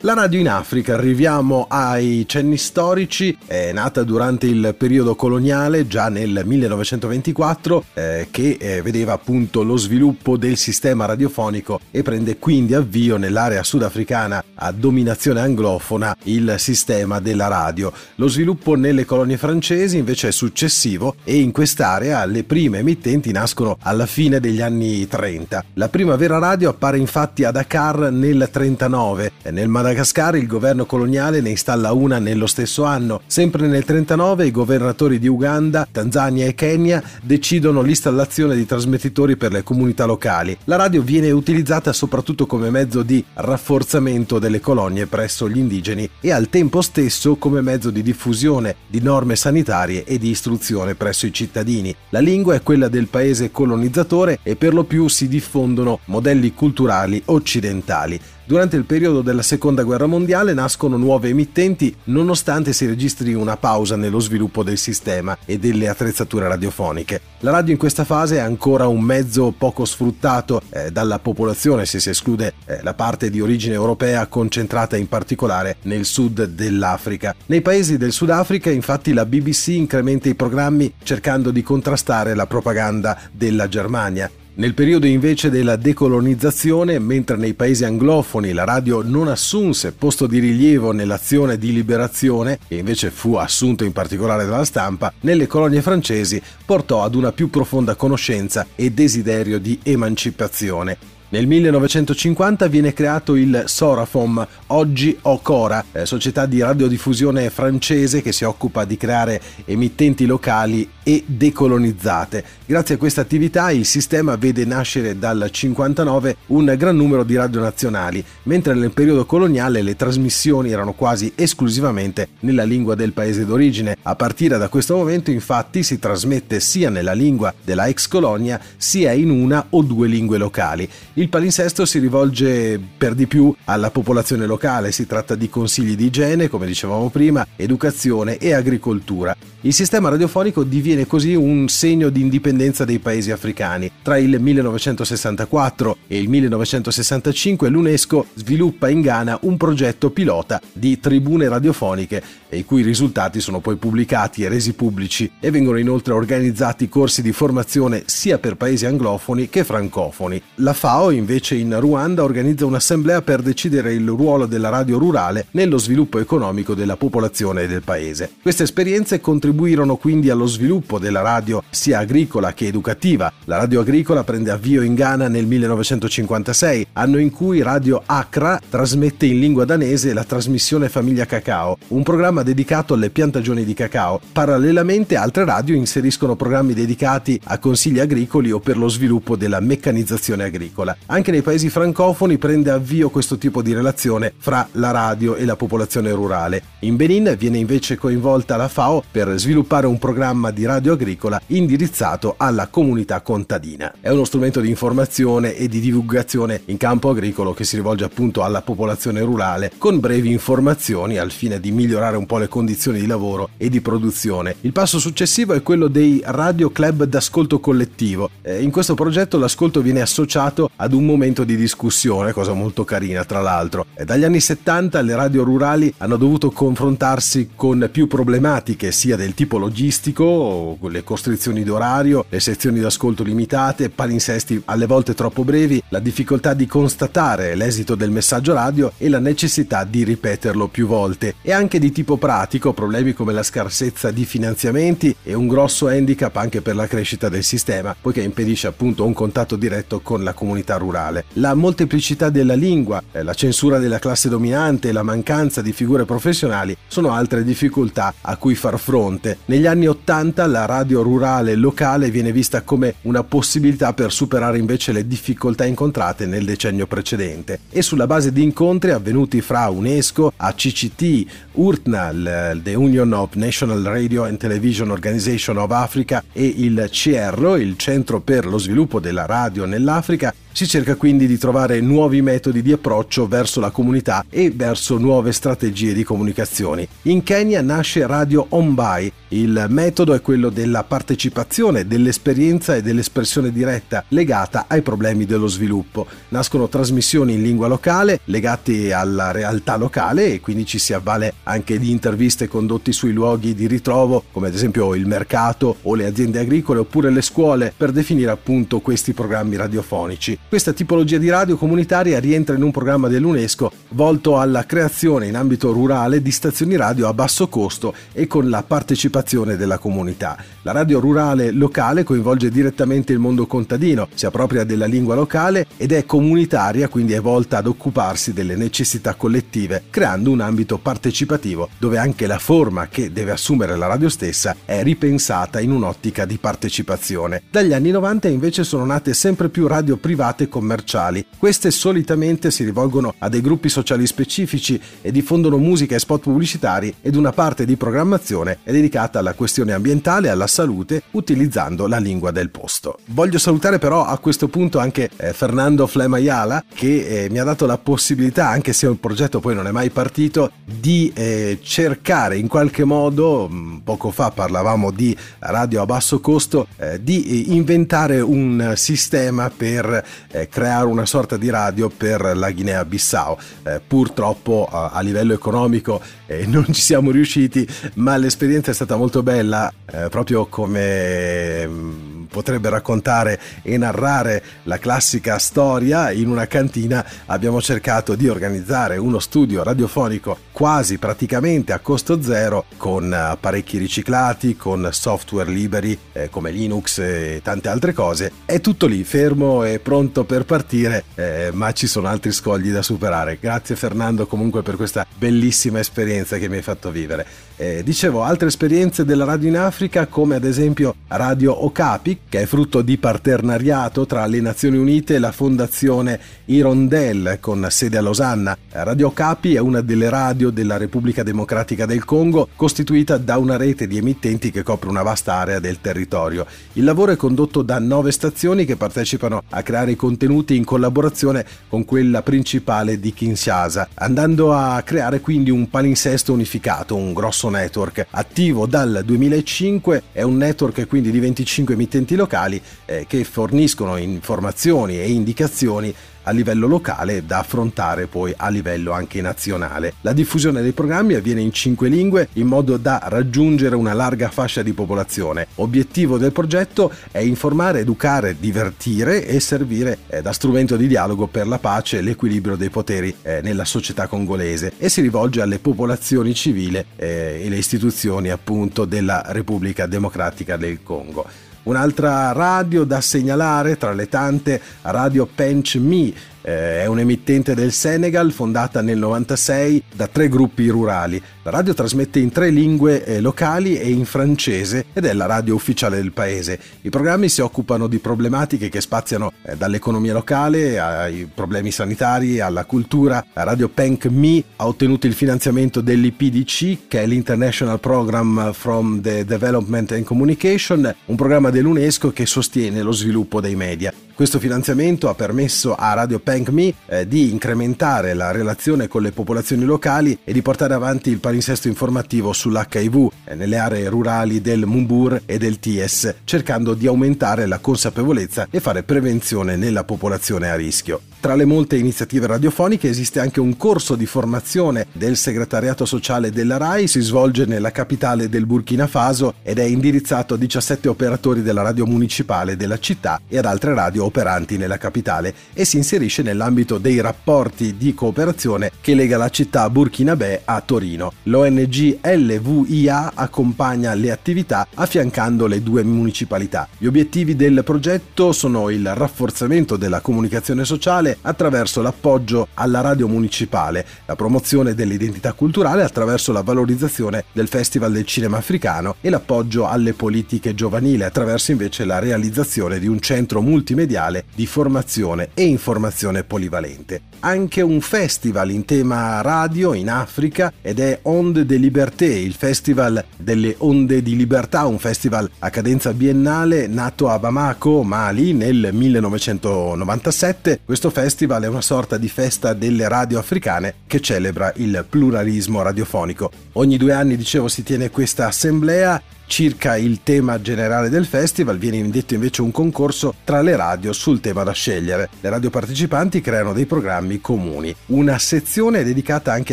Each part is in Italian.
La radio in Africa, arriviamo ai cenni storici, è nata durante il periodo coloniale, già nel 1924, eh, che eh, vedeva appunto lo sviluppo del sistema radiofonico e prende quindi avvio nell'area sudafricana a dominazione anglofona il sistema della radio. Lo sviluppo nelle colonie francesi invece è successivo e in quest'area le prime emittenti nascono alla fine degli anni 30. La prima vera radio appare infatti a Dakar nel 39 e nel Madagascar Madagascar il governo coloniale ne installa una nello stesso anno. Sempre nel 1939 i governatori di Uganda, Tanzania e Kenya decidono l'installazione di trasmettitori per le comunità locali. La radio viene utilizzata soprattutto come mezzo di rafforzamento delle colonie presso gli indigeni e al tempo stesso come mezzo di diffusione di norme sanitarie e di istruzione presso i cittadini. La lingua è quella del paese colonizzatore e per lo più si diffondono modelli culturali occidentali. Durante il periodo della seconda guerra mondiale nascono nuove emittenti nonostante si registri una pausa nello sviluppo del sistema e delle attrezzature radiofoniche. La radio in questa fase è ancora un mezzo poco sfruttato eh, dalla popolazione se si esclude eh, la parte di origine europea concentrata in particolare nel sud dell'Africa. Nei paesi del Sudafrica infatti la BBC incrementa i programmi cercando di contrastare la propaganda della Germania. Nel periodo invece della decolonizzazione, mentre nei paesi anglofoni la radio non assunse posto di rilievo nell'azione di liberazione, e invece fu assunto in particolare dalla stampa, nelle colonie francesi portò ad una più profonda conoscenza e desiderio di emancipazione. Nel 1950 viene creato il Sorafom, oggi Ocora, eh, società di radiodiffusione francese che si occupa di creare emittenti locali e decolonizzate. Grazie a questa attività il sistema vede nascere dal 59 un gran numero di radio nazionali, mentre nel periodo coloniale le trasmissioni erano quasi esclusivamente nella lingua del paese d'origine. A partire da questo momento infatti si trasmette sia nella lingua della ex colonia sia in una o due lingue locali. Il palinsesto si rivolge per di più alla popolazione locale, si tratta di consigli di igiene, come dicevamo prima, educazione e agricoltura. Il sistema radiofonico diviene così un segno di indipendenza dei paesi africani. Tra il 1964 e il 1965 l'UNESCO sviluppa in Ghana un progetto pilota di tribune radiofoniche i cui risultati sono poi pubblicati e resi pubblici e vengono inoltre organizzati corsi di formazione sia per paesi anglofoni che francofoni. La FAO invece in Ruanda organizza un'assemblea per decidere il ruolo della radio rurale nello sviluppo economico della popolazione del paese. Queste esperienze contribuirono quindi allo sviluppo della radio sia agricola che educativa. La radio agricola prende avvio in Ghana nel 1956, anno in cui Radio Accra trasmette in lingua danese la trasmissione Famiglia Cacao, un programma dedicato alle piantagioni di cacao. Parallelamente altre radio inseriscono programmi dedicati a consigli agricoli o per lo sviluppo della meccanizzazione agricola. Anche nei paesi francofoni prende avvio questo tipo di relazione fra la radio e la popolazione rurale. In Benin viene invece coinvolta la FAO per sviluppare un programma di radio agricola indirizzato alla comunità contadina. È uno strumento di informazione e di divulgazione in campo agricolo che si rivolge appunto alla popolazione rurale con brevi informazioni al fine di migliorare un po' le condizioni di lavoro e di produzione. Il passo successivo è quello dei radio club d'ascolto collettivo. Eh, in questo progetto l'ascolto viene associato ad un momento di discussione, cosa molto carina tra l'altro. Eh, dagli anni 70 le radio rurali hanno dovuto confrontarsi con più problematiche sia del tipo logistico, le costrizioni d'orario, le sezioni d'ascolto limitate, palinsesti alle volte troppo brevi, la difficoltà di constatare l'esito del messaggio radio e la necessità di ripeterlo più volte. E anche di tipo pratico, problemi come la scarsezza di finanziamenti e un grosso handicap anche per la crescita del sistema, poiché impedisce appunto un contatto diretto con la comunità rurale. La molteplicità della lingua, eh, la censura della classe dominante e la mancanza di figure professionali sono altre difficoltà a cui far fronte. Negli anni 80 la radio rurale locale viene vista come una possibilità per superare invece le difficoltà incontrate nel decennio precedente e sulla base di incontri avvenuti fra UNESCO, ACCT, URTNA, the Union of National Radio and Television Organization of Africa e il CIERRO, il Centro per lo sviluppo della radio nell'Africa, si Si cerca quindi di trovare nuovi metodi di approccio verso la comunità e verso nuove strategie di comunicazioni. In Kenya nasce Radio Ombai. Il metodo è quello della partecipazione, dell'esperienza e dell'espressione diretta legata ai problemi dello sviluppo. Nascono trasmissioni in lingua locale legate alla realtà locale e quindi ci si avvale anche di interviste condotte sui luoghi di ritrovo, come ad esempio il mercato o le aziende agricole oppure le scuole, per definire appunto questi programmi radiofonici. Questa tipologia di radio comunitaria rientra in un programma dell'UNESCO volto alla creazione in ambito rurale di stazioni radio a basso costo e con la partecipazione della comunità. La radio rurale locale coinvolge direttamente il mondo contadino, si appropria della lingua locale ed è comunitaria, quindi è volta ad occuparsi delle necessità collettive, creando un ambito partecipativo dove anche la forma che deve assumere la radio stessa è ripensata in un'ottica di partecipazione. Dagli anni 90 invece sono nate sempre più radio private commerciali. Queste solitamente si rivolgono a dei gruppi sociali specifici e diffondono musica e spot pubblicitari ed una parte di programmazione è dedicata alla questione ambientale e alla salute utilizzando la lingua del posto. Voglio salutare però a questo punto anche eh, Fernando Flemayala che eh, mi ha dato la possibilità, anche se il progetto poi non è mai partito, di eh, cercare in qualche modo, mm, poco fa parlavamo di radio a basso costo, eh, di inventare un sistema per eh, creare una sorta di radio per la Guinea-Bissau. Eh, purtroppo a, a, livello economico eh, non ci siamo riusciti, ma l'esperienza è stata molto bella, eh, proprio come mm, potrebbe raccontare e narrare la classica storia, in una cantina abbiamo cercato di organizzare uno studio radiofonico quasi praticamente a costo zero con apparecchi riciclati, con software liberi eh, come Linux e tante altre cose. È tutto lì, fermo e pronto per partire, eh, ma ci sono altri scogli da superare. Grazie Fernando comunque per questa bellissima esperienza che mi hai fatto vivere. Eh, dicevo, altre esperienze della radio in Africa come ad esempio Radio Okapi, che è frutto di partenariato tra le Nazioni Unite e la fondazione Hirondelle con sede a Losanna. Radio Capi è una delle radio della Repubblica Democratica del Congo, costituita da una rete di emittenti che copre una vasta area del territorio. Il lavoro è condotto da nove stazioni che partecipano a creare i contenuti in collaborazione con quella principale di Kinshasa, andando a creare quindi un palinsesto unificato, un grosso network. Attivo dal 2005, è un network quindi di 25 emittenti locali eh, che forniscono informazioni e indicazioni a livello locale da affrontare poi a livello anche nazionale. La diffusione dei programmi avviene in cinque lingue in modo da raggiungere una larga fascia di popolazione. Obiettivo del progetto è informare, educare, divertire e servire eh, da strumento di dialogo per la pace e l'equilibrio dei poteri eh, nella società congolese e si rivolge alle popolazioni civili eh, e le istituzioni appunto della Repubblica Democratica del Congo. Un'altra radio da segnalare tra le tante, Radio Pench Me, eh, è un'emittente del Senegal fondata nel 96 da tre gruppi rurali. La radio trasmette in tre lingue eh, locali e in francese ed è la radio ufficiale del paese. I programmi si occupano di problematiche che spaziano eh, dall'economia locale ai problemi sanitari alla cultura. La radio Penk Me ha ottenuto il finanziamento dell'IPDC, che è l'International Program from the Development and Communication, un programma dell'UNESCO che sostiene lo sviluppo dei media. Questo finanziamento ha permesso a Radio Peng Me eh, di incrementare la relazione con le popolazioni locali e di portare avanti il palinsesto informativo sull'HIV eh, nelle aree rurali del Mumbur e del Ties, cercando di aumentare la consapevolezza e fare prevenzione nella popolazione a rischio. Tra le molte iniziative radiofoniche esiste anche un corso di formazione del segretariato sociale della RAI, si svolge nella capitale del Burkina Faso ed è indirizzato a 17 operatori della radio municipale della città e ad altre radio operanti nella capitale e si inserisce nell'ambito dei rapporti di cooperazione che lega la città burkinabè a Torino. L'ONG LVIA accompagna le attività affiancando le due municipalità. Gli obiettivi del progetto sono il rafforzamento della comunicazione sociale, culturale attraverso l'appoggio alla radio municipale, la promozione dell'identità culturale attraverso la valorizzazione del Festival del Cinema Africano e l'appoggio alle politiche giovanili attraverso invece la realizzazione di un centro multimediale di formazione e informazione polivalente. Anche un festival in tema radio in Africa ed è Onde de Liberté, il festival delle onde di libertà, un festival a cadenza biennale nato a Bamako, Mali nel 1997. Questo festival è una sorta di festa delle radio africane che celebra il pluralismo radiofonico. Ogni due anni, dicevo, si tiene questa assemblea Circa il tema generale del festival viene indetto invece un concorso tra le radio sul tema da scegliere. Le radio partecipanti creano dei programmi comuni. Una sezione è dedicata anche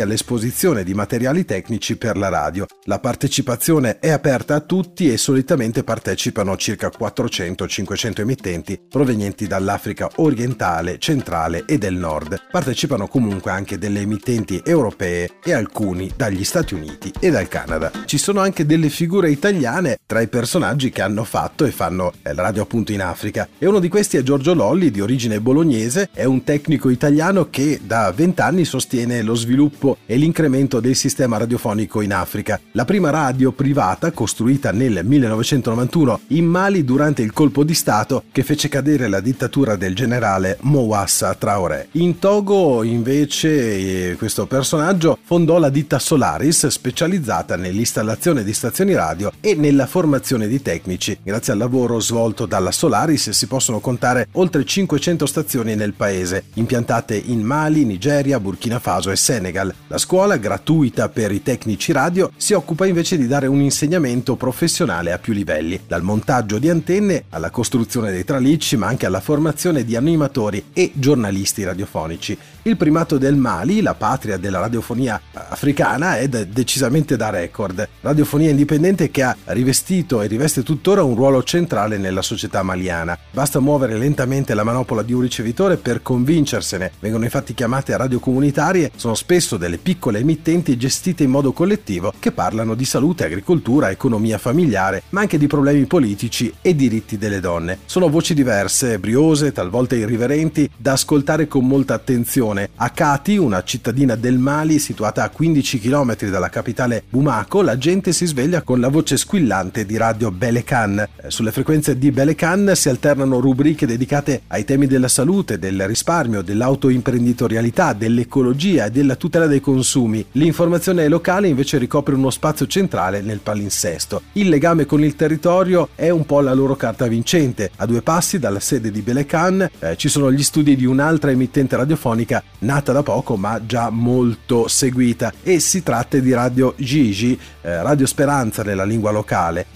all'esposizione di materiali tecnici per la radio. La partecipazione è aperta a tutti e solitamente partecipano circa 400-500 emittenti provenienti dall'Africa orientale, centrale e del nord. Partecipano comunque anche delle emittenti europee e alcuni dagli Stati Uniti e dal Canada. Ci sono anche delle figure italiane italiane tra i personaggi che hanno fatto e fanno la radio appunto in Africa. E uno di questi è Giorgio Lolli, di origine bolognese, è un tecnico italiano che da vent'anni sostiene lo sviluppo e l'incremento del sistema radiofonico in Africa. La prima radio privata, costruita nel 1991 in Mali durante il colpo di Stato che fece cadere la dittatura del generale Mouassa Traoré. In Togo, invece, eh, questo personaggio fondò la ditta Solaris, specializzata nell'installazione di stazioni radio e nella formazione di tecnici. Grazie al lavoro svolto dalla Solaris si possono contare oltre 500 stazioni nel paese, impiantate in Mali, Nigeria, Burkina Faso e Senegal. La scuola, gratuita per i tecnici radio, si occupa invece di dare un insegnamento professionale a più livelli, dal montaggio di antenne alla costruzione dei tralicci, ma anche alla formazione di animatori e giornalisti radiofonici. Il primato del Mali, la patria della radiofonia africana, è decisamente da record. Radiofonia indipendente che ha rivestito e riveste tuttora un ruolo centrale nella società maliana. Basta muovere lentamente la manopola di un ricevitore per convincersene. Vengono infatti chiamate radio comunitarie, sono spesso delle piccole emittenti gestite in modo collettivo che parlano di salute, agricoltura, economia familiare, ma anche di problemi politici e diritti delle donne. Sono voci diverse, briose, talvolta irriverenti, da ascoltare con molta attenzione. A Kati, una cittadina del Mali situata a 15 km dalla capitale Bumako, la gente si sveglia con la voce squillante di radio Belekan. Eh, sulle frequenze di Belekan si alternano rubriche dedicate ai temi della salute, del risparmio, dell'autoimprenditorialità, dell'ecologia e della tutela dei consumi. L'informazione locale invece ricopre uno spazio centrale nel palinsesto. Il legame con il territorio è un po' la loro carta vincente. A due passi dalla sede di Belekan eh, ci sono gli studi di un'altra emittente radiofonica nata da poco ma già molto seguita e si tratta di Radio Gigi, eh, Radio Speranza nella lingua locale.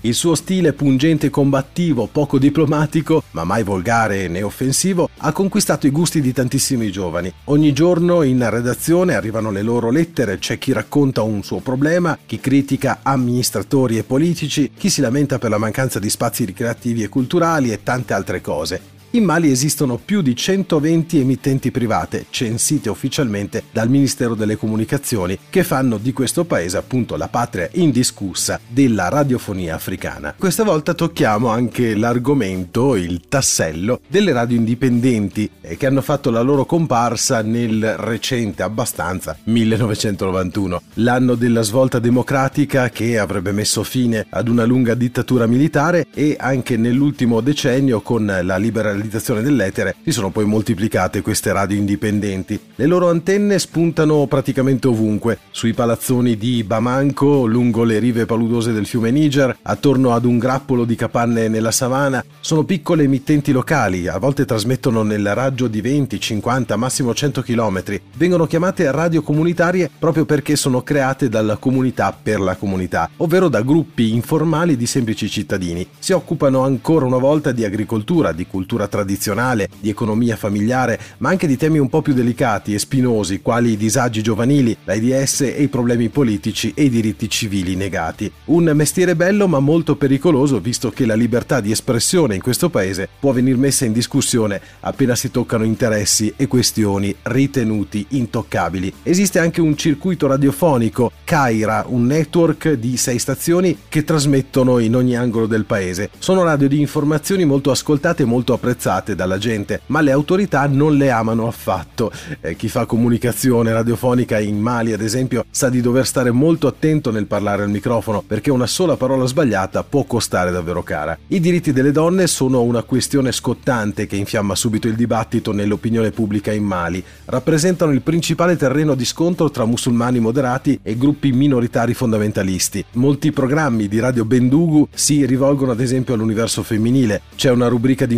Il suo stile pungente e combattivo, poco diplomatico ma mai volgare né offensivo, ha conquistato i gusti di tantissimi giovani. Ogni giorno in redazione arrivano le loro lettere, c'è chi racconta un suo problema, chi critica amministratori e politici, chi si lamenta per la mancanza di spazi ricreativi e culturali e tante altre cose. In Mali esistono più di 120 emittenti private, censite ufficialmente dal Ministero delle Comunicazioni, che fanno di questo paese appunto la patria indiscussa della radiofonia africana. Questa volta tocchiamo anche l'argomento, il tassello, delle radio indipendenti eh, che hanno fatto la loro comparsa nel recente, abbastanza, 1991, l'anno della svolta democratica che avrebbe messo fine ad una lunga dittatura militare e anche nell'ultimo decennio con la liberalizzazione realizzazione dell'etere si sono poi moltiplicate queste radio indipendenti. Le loro antenne spuntano praticamente ovunque, sui palazzoni di Bamanco, lungo le rive paludose del fiume Niger, attorno ad un grappolo di capanne nella savana. Sono piccole emittenti locali, a volte trasmettono nel raggio di 20, 50, massimo 100 km. Vengono chiamate radio comunitarie proprio perché sono create dalla comunità per la comunità, ovvero da gruppi informali di semplici cittadini. Si occupano ancora una volta di agricoltura, di cultura tradizionale, di economia familiare, ma anche di temi un po' più delicati e spinosi, quali i disagi giovanili, l'AIDS e i problemi politici e i diritti civili negati. Un mestiere bello ma molto pericoloso visto che la libertà di espressione in questo paese può venir messa in discussione appena si toccano interessi e questioni ritenuti intoccabili. Esiste anche un circuito radiofonico, Kaira, un network di sei stazioni che trasmettono in ogni angolo del paese. Sono radio di informazioni molto ascoltate e molto apprezzate apprezzate dalla gente, ma le autorità non le amano affatto. Eh, chi fa comunicazione radiofonica in Mali, ad esempio, sa di dover stare molto attento nel parlare al microfono perché una sola parola sbagliata può costare davvero cara. I diritti delle donne sono una questione scottante che infiamma subito il dibattito nell'opinione pubblica in Mali. Rappresentano il principale terreno di scontro tra musulmani moderati e gruppi minoritari fondamentalisti. Molti programmi di Radio Bendugu si rivolgono ad esempio all'universo femminile. C'è una rubrica di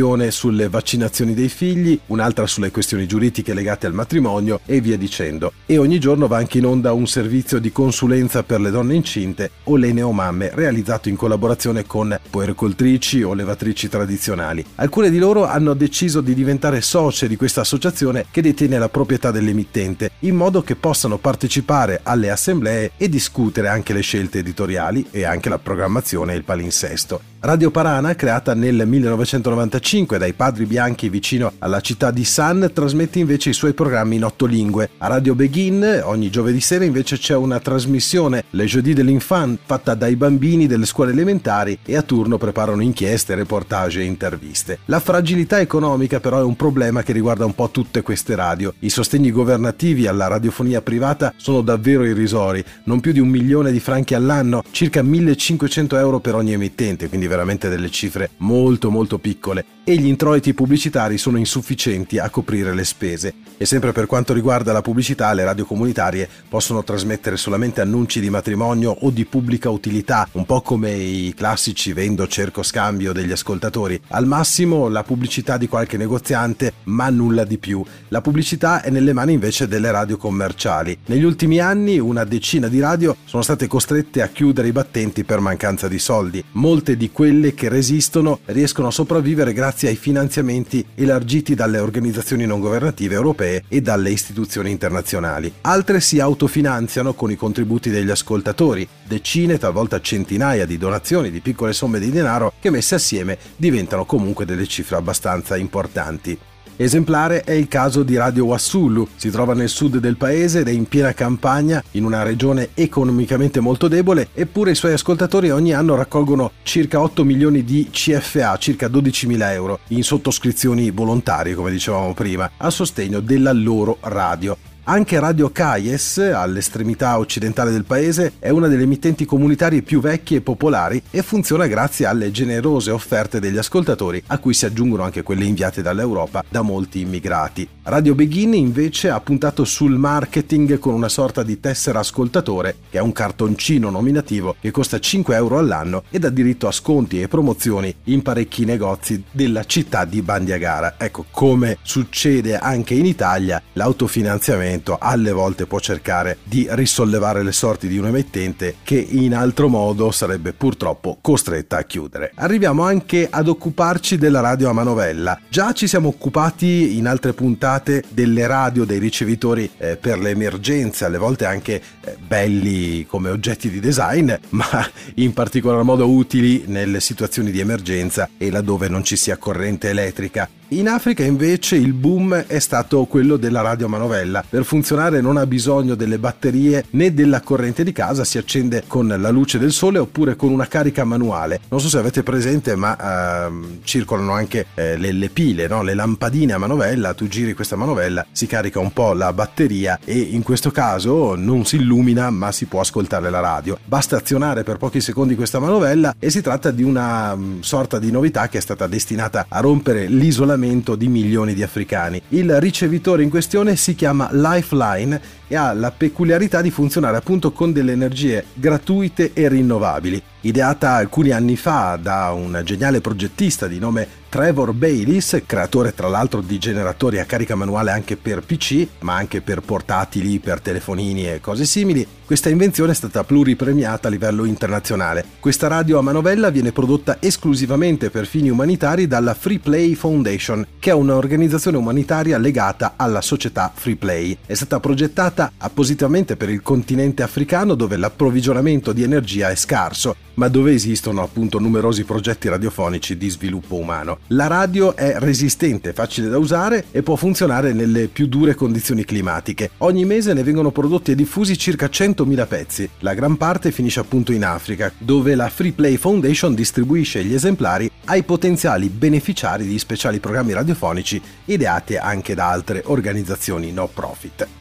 informazione sulle vaccinazioni dei figli, un'altra sulle questioni giuridiche legate al matrimonio e via dicendo. E ogni giorno va anche in onda un servizio di consulenza per le donne incinte o le neomamme realizzato in collaborazione con puericoltrici o levatrici tradizionali. Alcune di loro hanno deciso di diventare socie di questa associazione che detiene la proprietà dell'emittente, in modo che possano partecipare alle assemblee e discutere anche le scelte editoriali e anche la programmazione e il palinsesto. Radio Parana, creata nel 1995 dai padri bianchi vicino alla città di San, trasmette invece i suoi programmi in otto lingue. A Radio Begin, ogni giovedì sera invece c'è una trasmissione, Le Jeudi de l'Infant, fatta dai bambini delle scuole elementari e a turno preparano inchieste, reportage e interviste. La fragilità economica però è un problema che riguarda un po' tutte queste radio. I sostegni governativi alla radiofonia privata sono davvero irrisori, non più di un milione di franchi all'anno, circa 1500 euro per ogni emittente, quindi veramente delle cifre molto molto piccole e gli introiti pubblicitari sono insufficienti a coprire le spese. E sempre per quanto riguarda la pubblicità, le radio comunitarie possono trasmettere solamente annunci di matrimonio o di pubblica utilità, un po' come i classici vendo, cerco, scambio degli ascoltatori. Al massimo la pubblicità di qualche negoziante, ma nulla di più. La pubblicità è nelle mani invece delle radio commerciali. Negli ultimi anni una decina di radio sono state costrette a chiudere i battenti per mancanza di soldi. Molte di quelle che resistono riescono a sopravvivere grazie ai finanziamenti elargiti dalle organizzazioni non governative europee e dalle istituzioni internazionali. Altre si autofinanziano con i contributi degli ascoltatori, decine, talvolta centinaia di donazioni di piccole somme di denaro che messe assieme diventano comunque delle cifre abbastanza importanti. Esemplare è il caso di Radio Wassulu, si trova nel sud del paese ed è in piena campagna in una regione economicamente molto debole, eppure i suoi ascoltatori ogni anno raccolgono circa 8 milioni di CFA, circa 12 mila euro, in sottoscrizioni volontarie, come dicevamo prima, a sostegno della loro radio. Anche Radio Caies, all'estremità occidentale del paese, è una delle emittenti comunitarie più vecchie e popolari e funziona grazie alle generose offerte degli ascoltatori, a cui si aggiungono anche quelle inviate dall'Europa da molti immigrati. Radio Begin invece ha puntato sul marketing con una sorta di tessera ascoltatore, che è un cartoncino nominativo che costa 5 euro all'anno e dà diritto a sconti e promozioni in parecchi negozi della città di Bandiagara. Ecco, come succede anche in Italia, l'autofinanziamento alle volte può cercare di risollevare le sorti di un emittente che in altro modo sarebbe purtroppo costretta a chiudere. Arriviamo anche ad occuparci della radio a manovella. Già ci siamo occupati in altre puntate delle radio dei ricevitori eh, per le emergenze, alle volte anche eh, belli come oggetti di design, ma in particolar modo utili nelle situazioni di emergenza e laddove non ci sia corrente elettrica in Africa invece il boom è stato quello della radio manovella. Per funzionare non ha bisogno delle batterie né della corrente di casa, si accende con la luce del sole oppure con una carica manuale. Non so se avete presente, ma ehm, circolano anche eh, le, le, pile, no? le lampadine a manovella. Tu giri questa manovella, si carica un po' la batteria e in questo caso non si illumina, ma si può ascoltare la radio. Basta azionare per pochi secondi questa manovella e si tratta di una mh, mm, sorta di novità che è stata destinata a rompere l'isolamento sfruttamento di milioni di africani. Il ricevitore in questione si chiama Lifeline e ha la peculiarità di funzionare appunto con delle energie gratuite e rinnovabili. Ideata alcuni anni fa da un geniale progettista di nome Trevor Bayliss, creatore tra l'altro di generatori a carica manuale anche per PC, ma anche per portatili, per telefonini e cose simili, questa invenzione è stata pluripremiata a livello internazionale. Questa radio a manovella viene prodotta esclusivamente per fini umanitari dalla Free Play Foundation, che è un'organizzazione umanitaria legata alla società Free Play. È stata progettata appositamente per il continente africano dove l'approvvigionamento di energia è scarso, ma dove esistono appunto numerosi progetti radiofonici di sviluppo umano. La radio è resistente, facile da usare e può funzionare nelle più dure condizioni climatiche. Ogni mese ne vengono prodotti e diffusi circa 100.000 pezzi. La gran parte finisce appunto in Africa, dove la Free Play Foundation distribuisce gli esemplari ai potenziali beneficiari di speciali programmi radiofonici ideati anche da altre organizzazioni no profit.